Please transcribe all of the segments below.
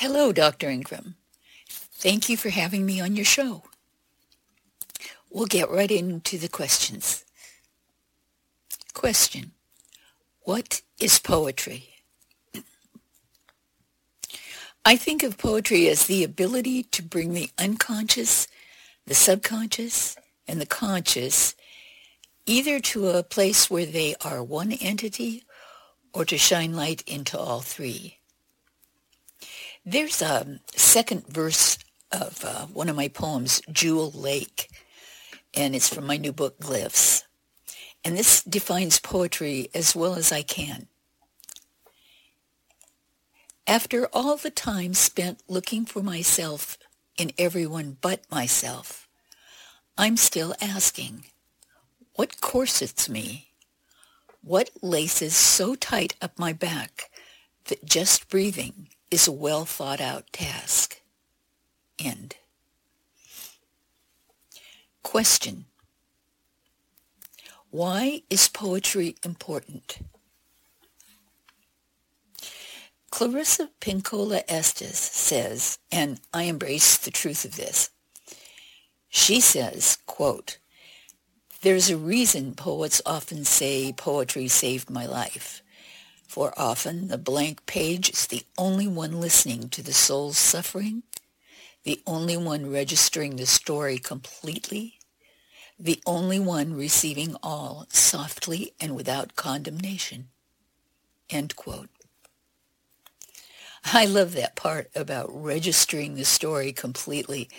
Hello, Dr. Ingram. Thank you for having me on your show. We'll get right into the questions. Question. What is poetry? I think of poetry as the ability to bring the unconscious, the subconscious, and the conscious either to a place where they are one entity or to shine light into all three. There's a second verse of uh, one of my poems, Jewel Lake, and it's from my new book, Glyphs. And this defines poetry as well as I can. After all the time spent looking for myself in everyone but myself, I'm still asking, what corsets me? What laces so tight up my back that just breathing is a well thought out task? End. Question. Why is poetry important? Clarissa Pinkola Estes says, and I embrace the truth of this, she says, quote, there's a reason poets often say poetry saved my life. For often the blank page is the only one listening to the soul's suffering, the only one registering the story completely, the only one receiving all softly and without condemnation. I love that part about registering the story completely.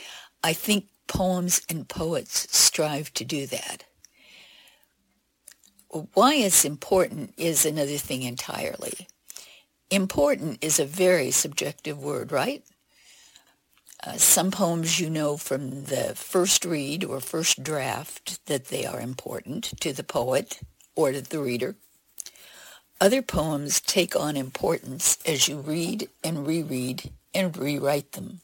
I think poems and poets strive to do that. Why it's important is another thing entirely. Important is a very subjective word, right? Uh, some poems you know from the first read or first draft that they are important to the poet or to the reader. Other poems take on importance as you read and reread and rewrite them.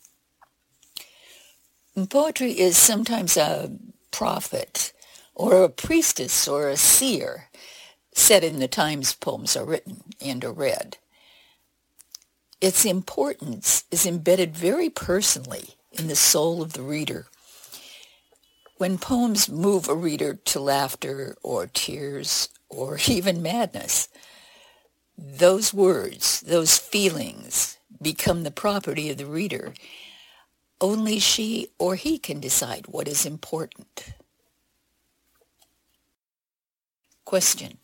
And poetry is sometimes a prophet or a priestess or a seer set in the times poems are written and are read. Its importance is embedded very personally in the soul of the reader. When poems move a reader to laughter or tears or even madness, those words, those feelings become the property of the reader. Only she or he can decide what is important. Question.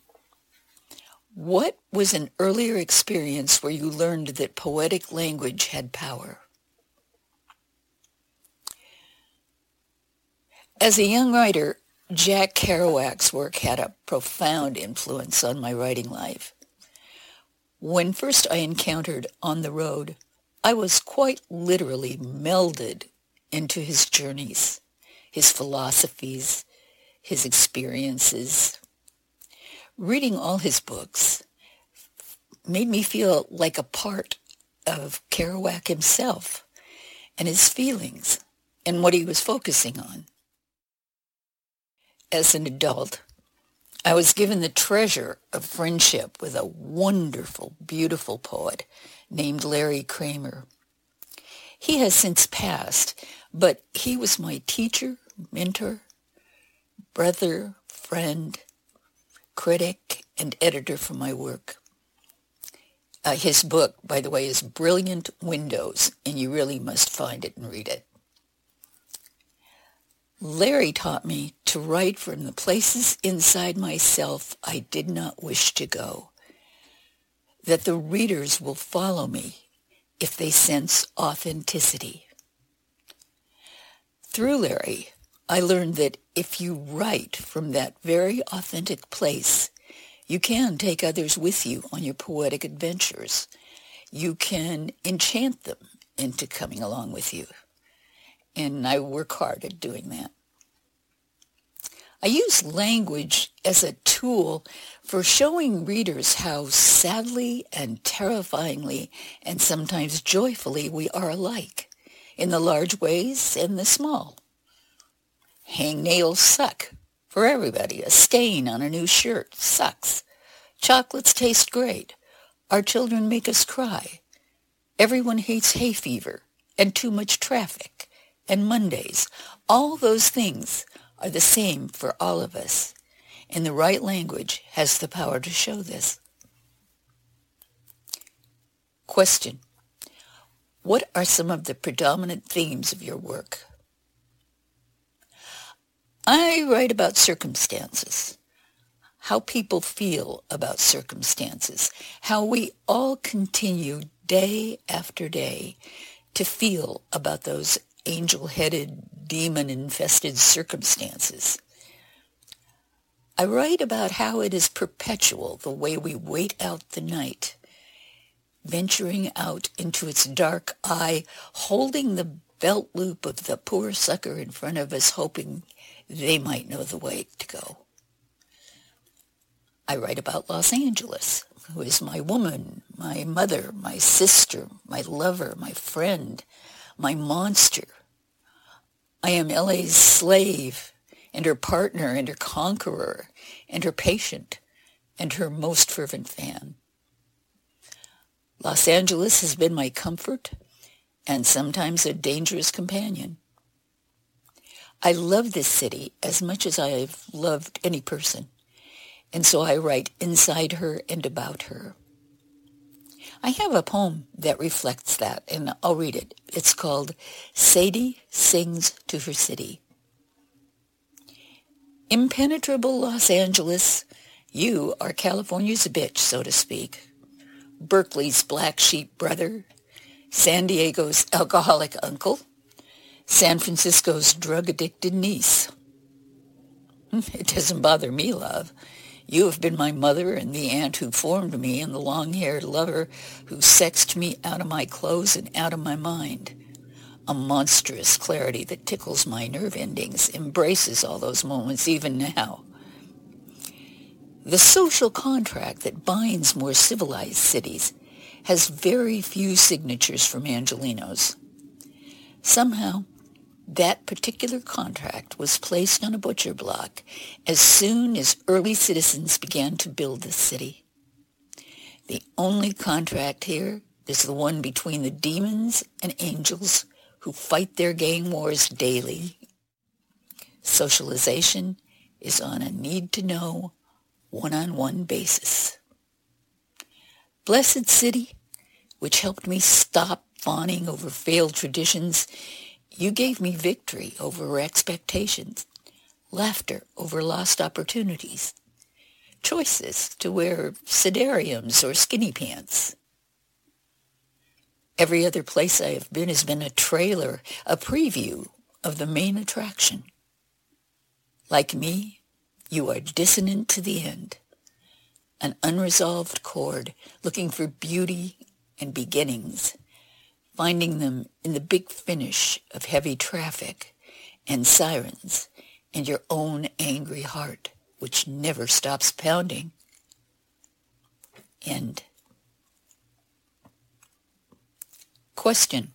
What was an earlier experience where you learned that poetic language had power? As a young writer, Jack Kerouac's work had a profound influence on my writing life. When first I encountered On the Road, I was quite literally melded into his journeys, his philosophies, his experiences, reading all his books made me feel like a part of Kerouac himself and his feelings and what he was focusing on. As an adult, I was given the treasure of friendship with a wonderful, beautiful poet named Larry Kramer. He has since passed, but he was my teacher, mentor, brother, friend, critic and editor for my work. Uh, his book, by the way, is Brilliant Windows, and you really must find it and read it. Larry taught me to write from the places inside myself I did not wish to go, that the readers will follow me if they sense authenticity. Through Larry, I learned that if you write from that very authentic place, you can take others with you on your poetic adventures. You can enchant them into coming along with you. And I work hard at doing that. I use language as a tool for showing readers how sadly and terrifyingly and sometimes joyfully we are alike in the large ways and the small. Hangnails suck for everybody. A stain on a new shirt sucks. Chocolates taste great. Our children make us cry. Everyone hates hay fever and too much traffic and Mondays. All those things are the same for all of us. And the right language has the power to show this. Question. What are some of the predominant themes of your work? I write about circumstances, how people feel about circumstances, how we all continue day after day to feel about those angel-headed, demon-infested circumstances. I write about how it is perpetual, the way we wait out the night, venturing out into its dark eye, holding the belt loop of the poor sucker in front of us, hoping they might know the way to go. I write about Los Angeles, who is my woman, my mother, my sister, my lover, my friend, my monster. I am LA's slave and her partner and her conqueror and her patient and her most fervent fan. Los Angeles has been my comfort and sometimes a dangerous companion. I love this city as much as I have loved any person, and so I write inside her and about her. I have a poem that reflects that, and I'll read it. It's called Sadie Sings to Her City. Impenetrable Los Angeles, you are California's bitch, so to speak. Berkeley's black sheep brother, San Diego's alcoholic uncle, San Francisco's drug-addicted niece. Hmm, it doesn't bother me, love. You have been my mother and the aunt who formed me and the long-haired lover who sexed me out of my clothes and out of my mind. A monstrous clarity that tickles my nerve endings, embraces all those moments even now. The social contract that binds more civilized cities has very few signatures from Angelenos. Somehow, that particular contract was placed on a butcher block as soon as early citizens began to build the city. The only contract here is the one between the demons and angels who fight their gang wars daily. Socialization is on a need-to-know, one-on-one basis. Blessed city, which helped me stop fawning over failed traditions you gave me victory over expectations, laughter over lost opportunities, choices to wear sedariums or skinny pants. Every other place I have been has been a trailer, a preview of the main attraction. Like me, you are dissonant to the end, an unresolved chord looking for beauty and beginnings finding them in the big finish of heavy traffic and sirens and your own angry heart, which never stops pounding. End. Question.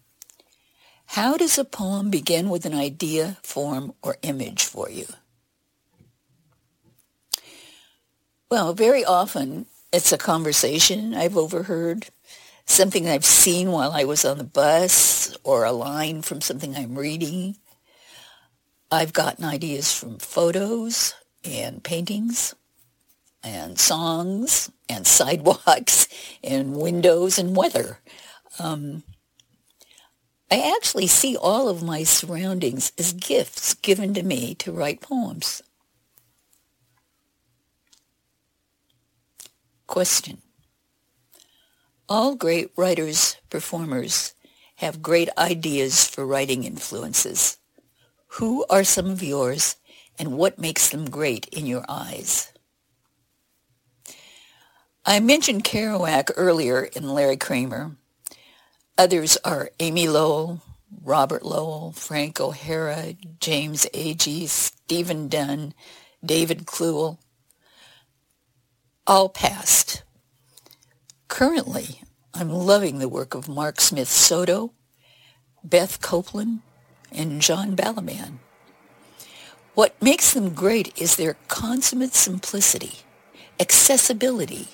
How does a poem begin with an idea, form, or image for you? Well, very often it's a conversation I've overheard something I've seen while I was on the bus or a line from something I'm reading. I've gotten ideas from photos and paintings and songs and sidewalks and windows and weather. Um, I actually see all of my surroundings as gifts given to me to write poems. Question. All great writers, performers have great ideas for writing influences. Who are some of yours and what makes them great in your eyes? I mentioned Kerouac earlier in Larry Kramer. Others are Amy Lowell, Robert Lowell, Frank O'Hara, James Agee, Stephen Dunn, David Kluwer, all past. Currently, I'm loving the work of Mark Smith Soto, Beth Copeland, and John Balliman. What makes them great is their consummate simplicity, accessibility,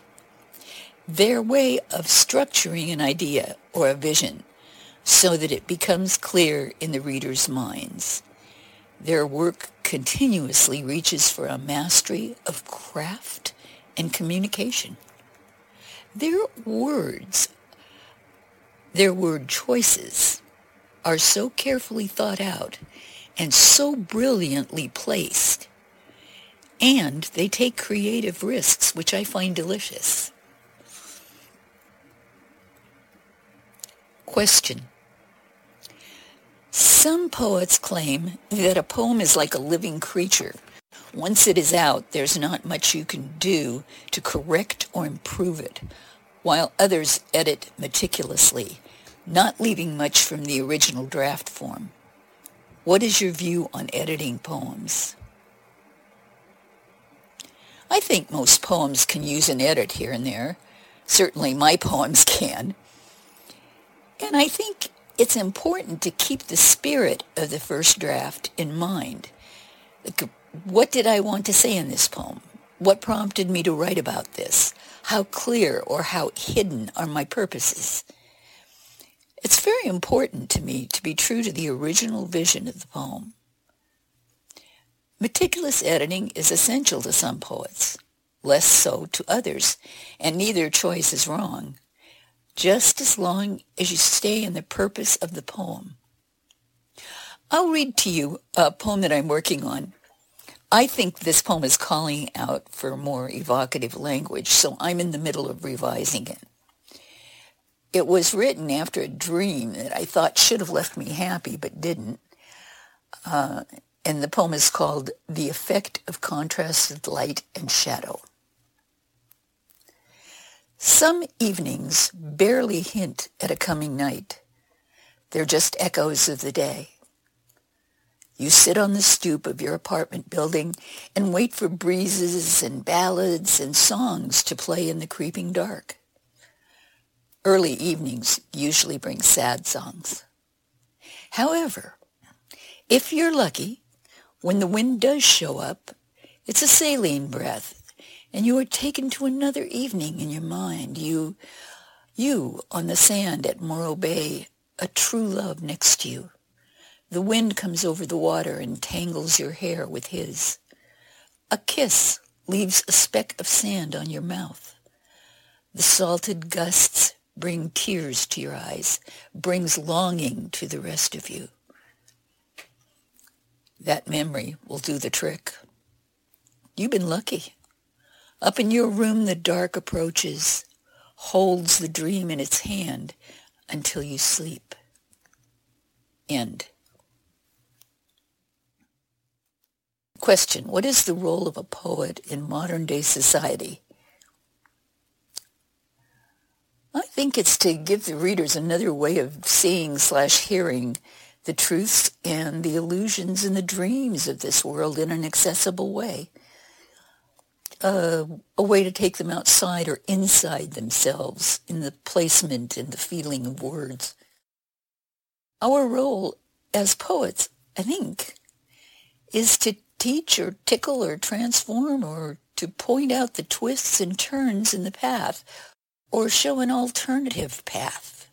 their way of structuring an idea or a vision so that it becomes clear in the reader's minds. Their work continuously reaches for a mastery of craft and communication. Their words, their word choices, are so carefully thought out and so brilliantly placed. And they take creative risks, which I find delicious. Question. Some poets claim that a poem is like a living creature. Once it is out, there's not much you can do to correct or improve it, while others edit meticulously, not leaving much from the original draft form. What is your view on editing poems? I think most poems can use an edit here and there. Certainly my poems can. And I think it's important to keep the spirit of the first draft in mind. What did I want to say in this poem? What prompted me to write about this? How clear or how hidden are my purposes? It's very important to me to be true to the original vision of the poem. Meticulous editing is essential to some poets, less so to others, and neither choice is wrong just as long as you stay in the purpose of the poem. I'll read to you a poem that I'm working on. I think this poem is calling out for more evocative language, so I'm in the middle of revising it. It was written after a dream that I thought should have left me happy, but didn't. Uh, and the poem is called The Effect of Contrasted Light and Shadow. Some evenings barely hint at a coming night. They're just echoes of the day. You sit on the stoop of your apartment building and wait for breezes and ballads and songs to play in the creeping dark. Early evenings usually bring sad songs. However, if you're lucky, when the wind does show up, it's a saline breath and you are taken to another evening in your mind. You, you on the sand at Morro Bay, a true love next to you. The wind comes over the water and tangles your hair with his. A kiss leaves a speck of sand on your mouth. The salted gusts bring tears to your eyes, brings longing to the rest of you. That memory will do the trick. You've been lucky. Up in your room, the dark approaches, holds the dream in its hand until you sleep. End. Question. What is the role of a poet in modern day society? I think it's to give the readers another way of seeing slash hearing the truths and the illusions and the dreams of this world in an accessible way a, a way to take them outside or inside themselves in the placement and the feeling of words. Our role as poets, I think, is to teach or tickle or transform or to point out the twists and turns in the path or show an alternative path.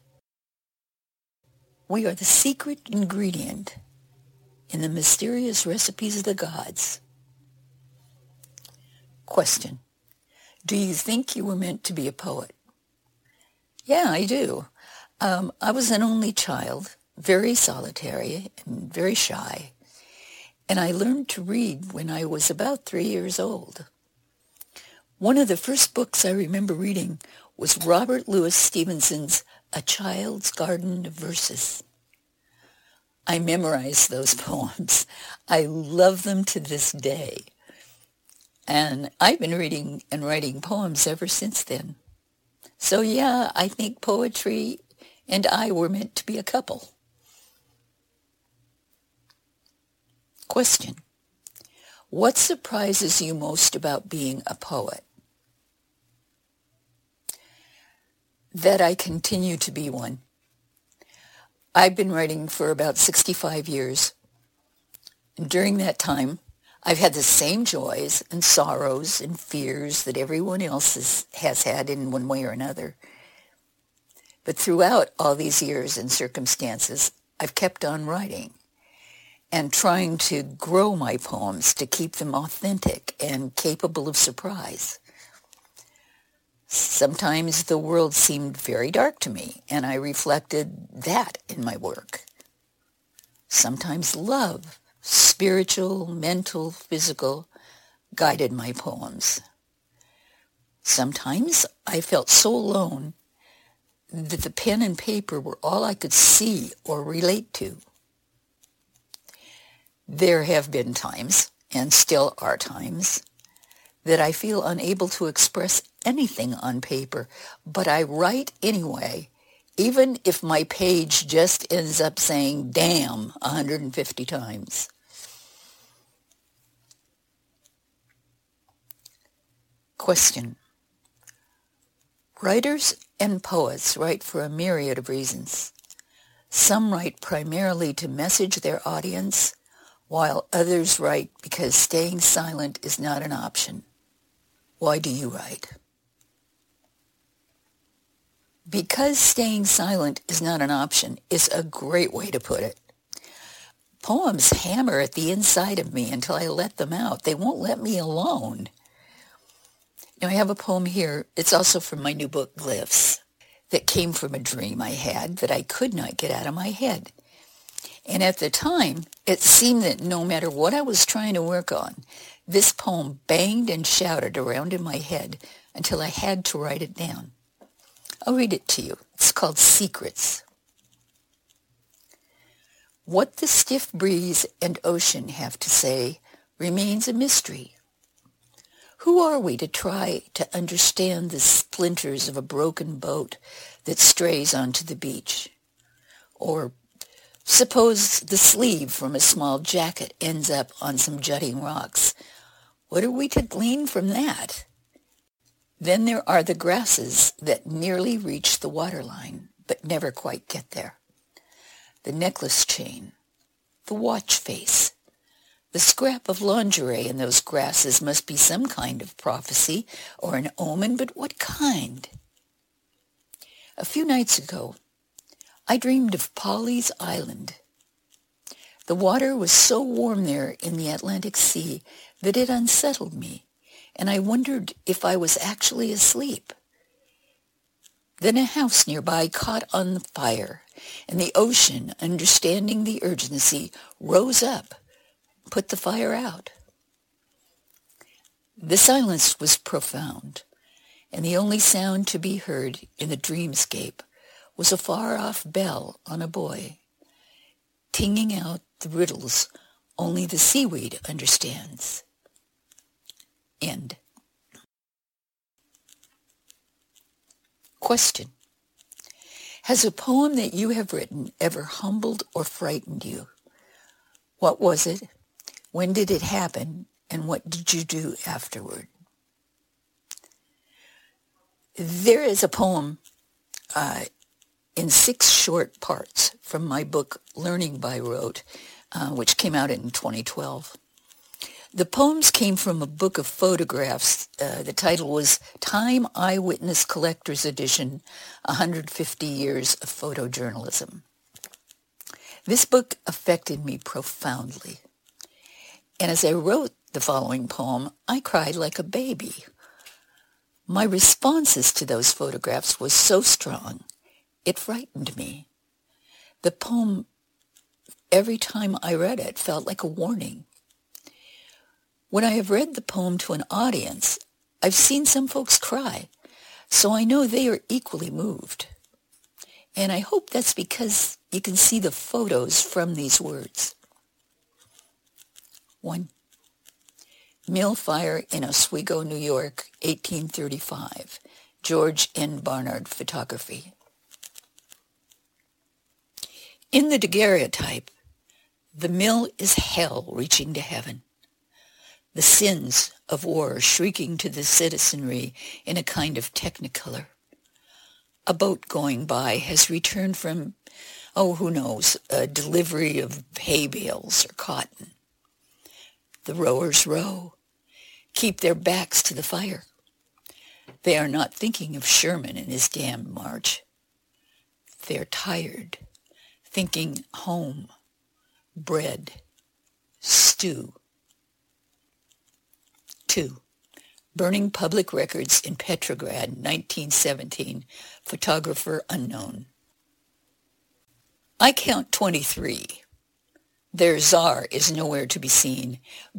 We are the secret ingredient in the mysterious recipes of the gods. Question. Do you think you were meant to be a poet? Yeah, I do. Um, I was an only child, very solitary and very shy, and I learned to read when I was about three years old. One of the first books I remember reading was Robert Louis Stevenson's A Child's Garden of Verses. I memorized those poems. I love them to this day. And I've been reading and writing poems ever since then. So yeah, I think poetry and I were meant to be a couple. Question. What surprises you most about being a poet? That I continue to be one. I've been writing for about 65 years. And during that time, I've had the same joys and sorrows and fears that everyone else is, has had in one way or another. But throughout all these years and circumstances, I've kept on writing and trying to grow my poems to keep them authentic and capable of surprise. Sometimes the world seemed very dark to me, and I reflected that in my work. Sometimes love, spiritual, mental, physical, guided my poems. Sometimes I felt so alone that the pen and paper were all I could see or relate to. There have been times, and still are times, that I feel unable to express anything on paper, but I write anyway, even if my page just ends up saying damn 150 times. Question. Writers and poets write for a myriad of reasons. Some write primarily to message their audience, while others write because staying silent is not an option. Why do you write? Because staying silent is not an option is a great way to put it. Poems hammer at the inside of me until I let them out. They won't let me alone. Now, I have a poem here. It's also from my new book, Glyphs, that came from a dream I had that I could not get out of my head. And at the time, it seemed that no matter what I was trying to work on, this poem banged and shouted around in my head until I had to write it down. I'll read it to you. It's called Secrets. What the stiff breeze and ocean have to say remains a mystery. Who are we to try to understand the splinters of a broken boat that strays onto the beach? Or suppose the sleeve from a small jacket ends up on some jutting rocks what are we to glean from that? Then there are the grasses that nearly reach the waterline, but never quite get there. The necklace chain, the watch face, the scrap of lingerie in those grasses must be some kind of prophecy or an omen, but what kind? A few nights ago, I dreamed of Pawleys Island. The water was so warm there in the Atlantic Sea that it unsettled me, and I wondered if I was actually asleep. Then a house nearby caught on fire, and the ocean, understanding the urgency, rose up, put the fire out. The silence was profound, and the only sound to be heard in the dreamscape was a far-off bell on a buoy, tinging out the riddles only the seaweed understands. End. Question. Has a poem that you have written ever humbled or frightened you? What was it? When did it happen? And what did you do afterward? There is a poem uh, in six short parts from my book Learning by Rote, uh, which came out in 2012. The poems came from a book of photographs. Uh, the title was Time Eyewitness Collector's Edition, 150 Years of Photojournalism. This book affected me profoundly. And as I wrote the following poem, I cried like a baby. My responses to those photographs was so strong, it frightened me. The poem, every time I read it, felt like a warning when I have read the poem to an audience, I've seen some folks cry, so I know they are equally moved. And I hope that's because you can see the photos from these words. One, mill fire in Oswego, New York, 1835. George N. Barnard Photography. In the daguerreotype, the mill is hell reaching to heaven the sins of war shrieking to the citizenry in a kind of technicolor. A boat going by has returned from, oh, who knows, a delivery of hay bales or cotton. The rowers row, keep their backs to the fire. They are not thinking of Sherman and his damned march. They're tired, thinking home, bread, stew. 2. Burning public records in Petrograd, 1917. Photographer unknown. I count 23. Their czar is nowhere to be seen,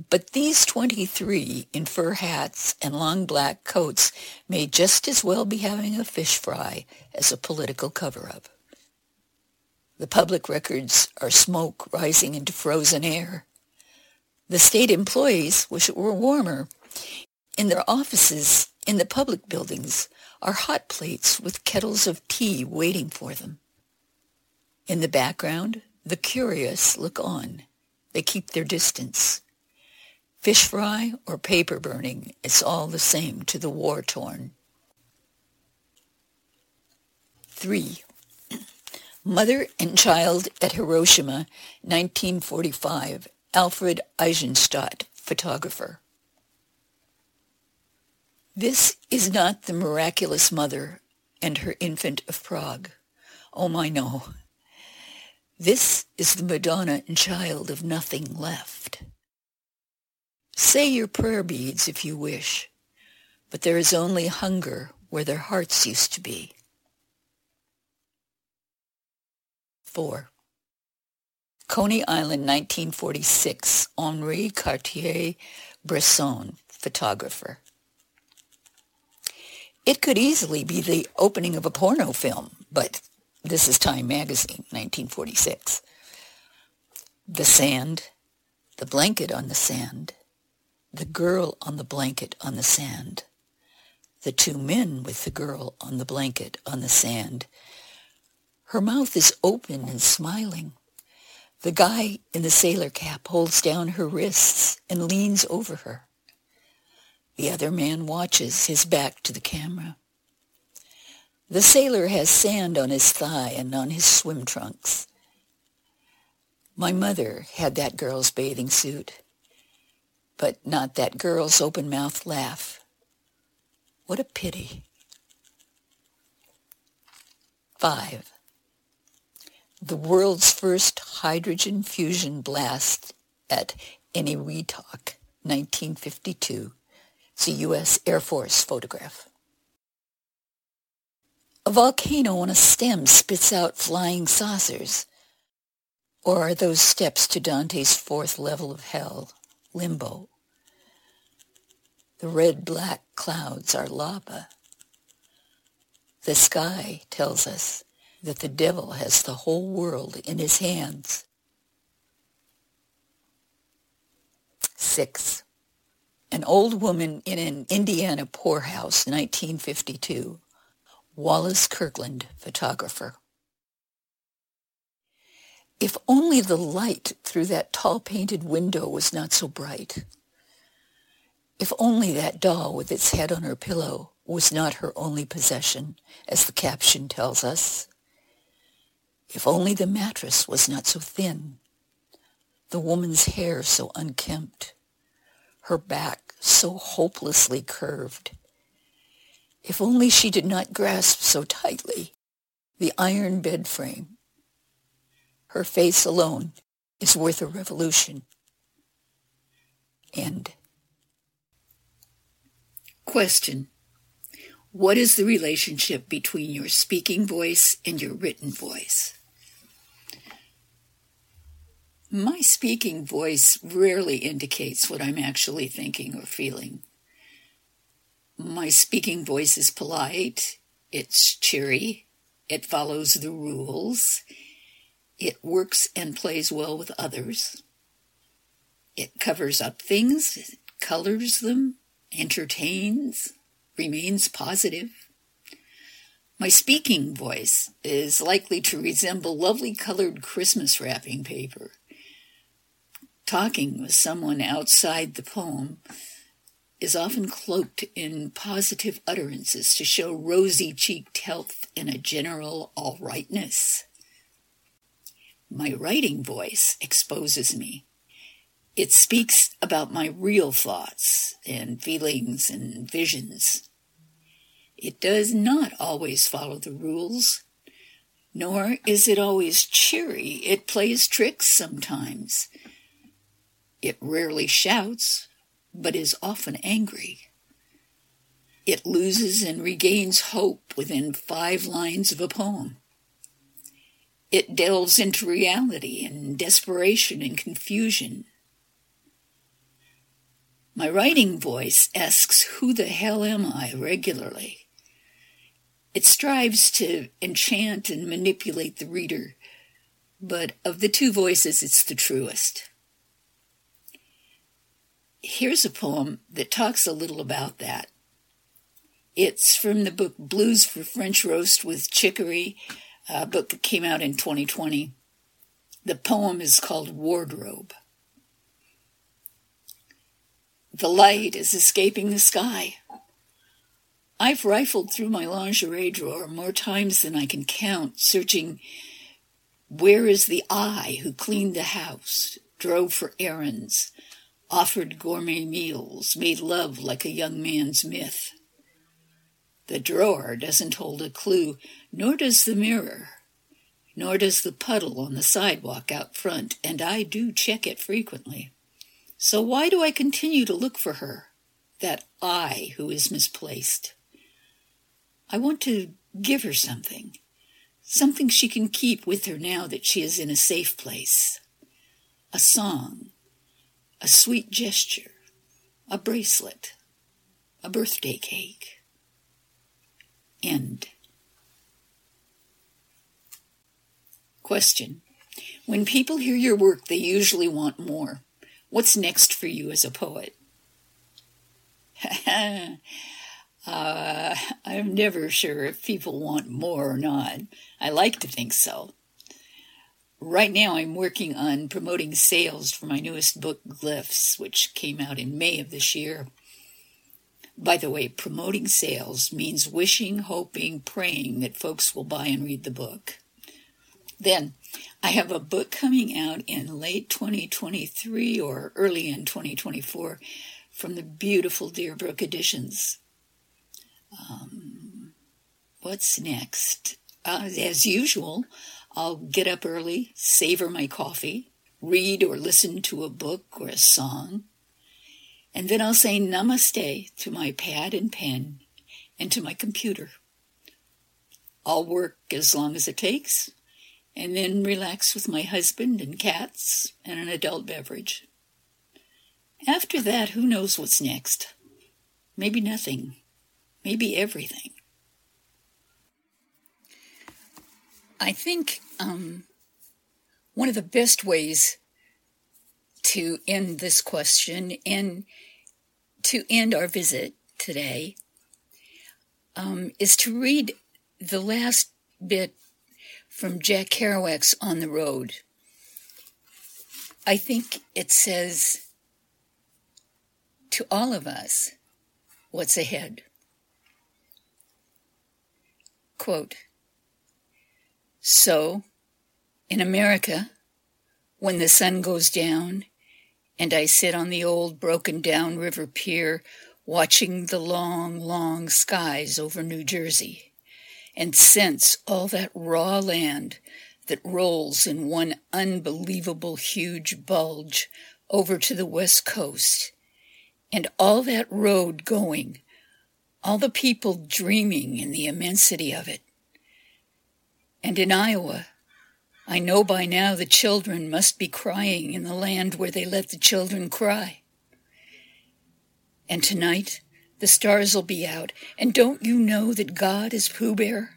but these 23 in fur hats and long black coats may just as well be having a fish fry as a political cover-up. The public records are smoke rising into frozen air. The state employees wish it were warmer. In their offices, in the public buildings, are hot plates with kettles of tea waiting for them. In the background, the curious look on. They keep their distance. Fish fry or paper burning, it's all the same to the war-torn. 3. Mother and Child at Hiroshima, 1945. Alfred Eisenstaedt, photographer. This is not the miraculous mother and her infant of Prague. Oh my no. This is the Madonna and child of nothing left. Say your prayer beads if you wish, but there is only hunger where their hearts used to be. 4. Coney Island, 1946. Henri Cartier-Bresson, photographer. It could easily be the opening of a porno film, but this is Time Magazine, 1946. The sand, the blanket on the sand, the girl on the blanket on the sand, the two men with the girl on the blanket on the sand. Her mouth is open and smiling. The guy in the sailor cap holds down her wrists and leans over her. The other man watches, his back to the camera. The sailor has sand on his thigh and on his swim trunks. My mother had that girl's bathing suit, but not that girl's open-mouthed laugh. What a pity. 5. The world's first hydrogen fusion blast at Eniwetok, 1952. It's a U.S. Air Force photograph. A volcano on a stem spits out flying saucers. Or are those steps to Dante's fourth level of hell, limbo? The red-black clouds are lava. The sky tells us that the devil has the whole world in his hands. 6. An old woman in an Indiana poorhouse, 1952, Wallace Kirkland, photographer. If only the light through that tall painted window was not so bright. If only that doll with its head on her pillow was not her only possession, as the caption tells us. If only the mattress was not so thin, the woman's hair so unkempt, her back so hopelessly curved, if only she did not grasp so tightly the iron bed frame. Her face alone is worth a revolution. End. Question. What is the relationship between your speaking voice and your written voice? My speaking voice rarely indicates what I'm actually thinking or feeling. My speaking voice is polite. It's cheery. It follows the rules. It works and plays well with others. It covers up things, colors them, entertains, remains positive. My speaking voice is likely to resemble lovely colored Christmas wrapping paper. Talking with someone outside the poem is often cloaked in positive utterances to show rosy-cheeked health and a general all rightness. My writing voice exposes me. It speaks about my real thoughts and feelings and visions. It does not always follow the rules, nor is it always cheery. It plays tricks sometimes. It rarely shouts, but is often angry. It loses and regains hope within five lines of a poem. It delves into reality and desperation and confusion. My writing voice asks, Who the hell am I regularly? It strives to enchant and manipulate the reader, but of the two voices, it's the truest. Here's a poem that talks a little about that. It's from the book Blues for French Roast with Chicory, a book that came out in 2020. The poem is called Wardrobe. The light is escaping the sky. I've rifled through my lingerie drawer more times than I can count, searching where is the I who cleaned the house, drove for errands, offered gourmet meals, made love like a young man's myth. The drawer doesn't hold a clue, nor does the mirror, nor does the puddle on the sidewalk out front, and I do check it frequently. So why do I continue to look for her, that I who is misplaced? I want to give her something, something she can keep with her now that she is in a safe place. A song, a sweet gesture, a bracelet, a birthday cake. End. Question. When people hear your work, they usually want more. What's next for you as a poet? uh, I'm never sure if people want more or not. I like to think so. Right now, I'm working on promoting sales for my newest book, Glyphs, which came out in May of this year. By the way, promoting sales means wishing, hoping, praying that folks will buy and read the book. Then, I have a book coming out in late 2023 or early in 2024 from the beautiful Deerbrook Editions. Um, what's next? Uh, as usual, I'll get up early, savor my coffee, read or listen to a book or a song, and then I'll say namaste to my pad and pen and to my computer. I'll work as long as it takes and then relax with my husband and cats and an adult beverage. After that, who knows what's next? Maybe nothing. Maybe everything. I think um, one of the best ways to end this question and to end our visit today um, is to read the last bit from Jack Kerouac's On the Road. I think it says to all of us what's ahead. Quote So, in America, when the sun goes down and I sit on the old broken down river pier watching the long, long skies over New Jersey and sense all that raw land that rolls in one unbelievable huge bulge over to the west coast and all that road going, all the people dreaming in the immensity of it. And in Iowa, I know by now the children must be crying in the land where they let the children cry. And tonight, the stars will be out, and don't you know that God is Pooh Bear?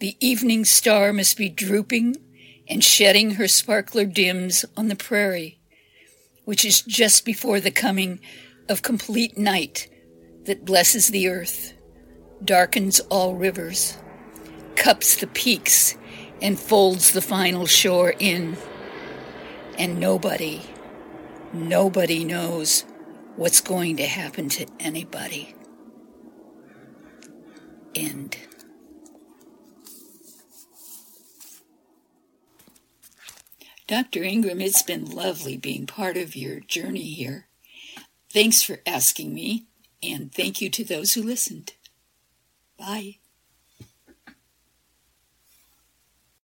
The evening star must be drooping and shedding her sparkler dims on the prairie, which is just before the coming of complete night that blesses the earth, darkens all rivers, cups the peaks, and folds the final shore in. And nobody, nobody knows what's going to happen to anybody. End. Dr. Ingram, it's been lovely being part of your journey here. Thanks for asking me, and thank you to those who listened. Bye.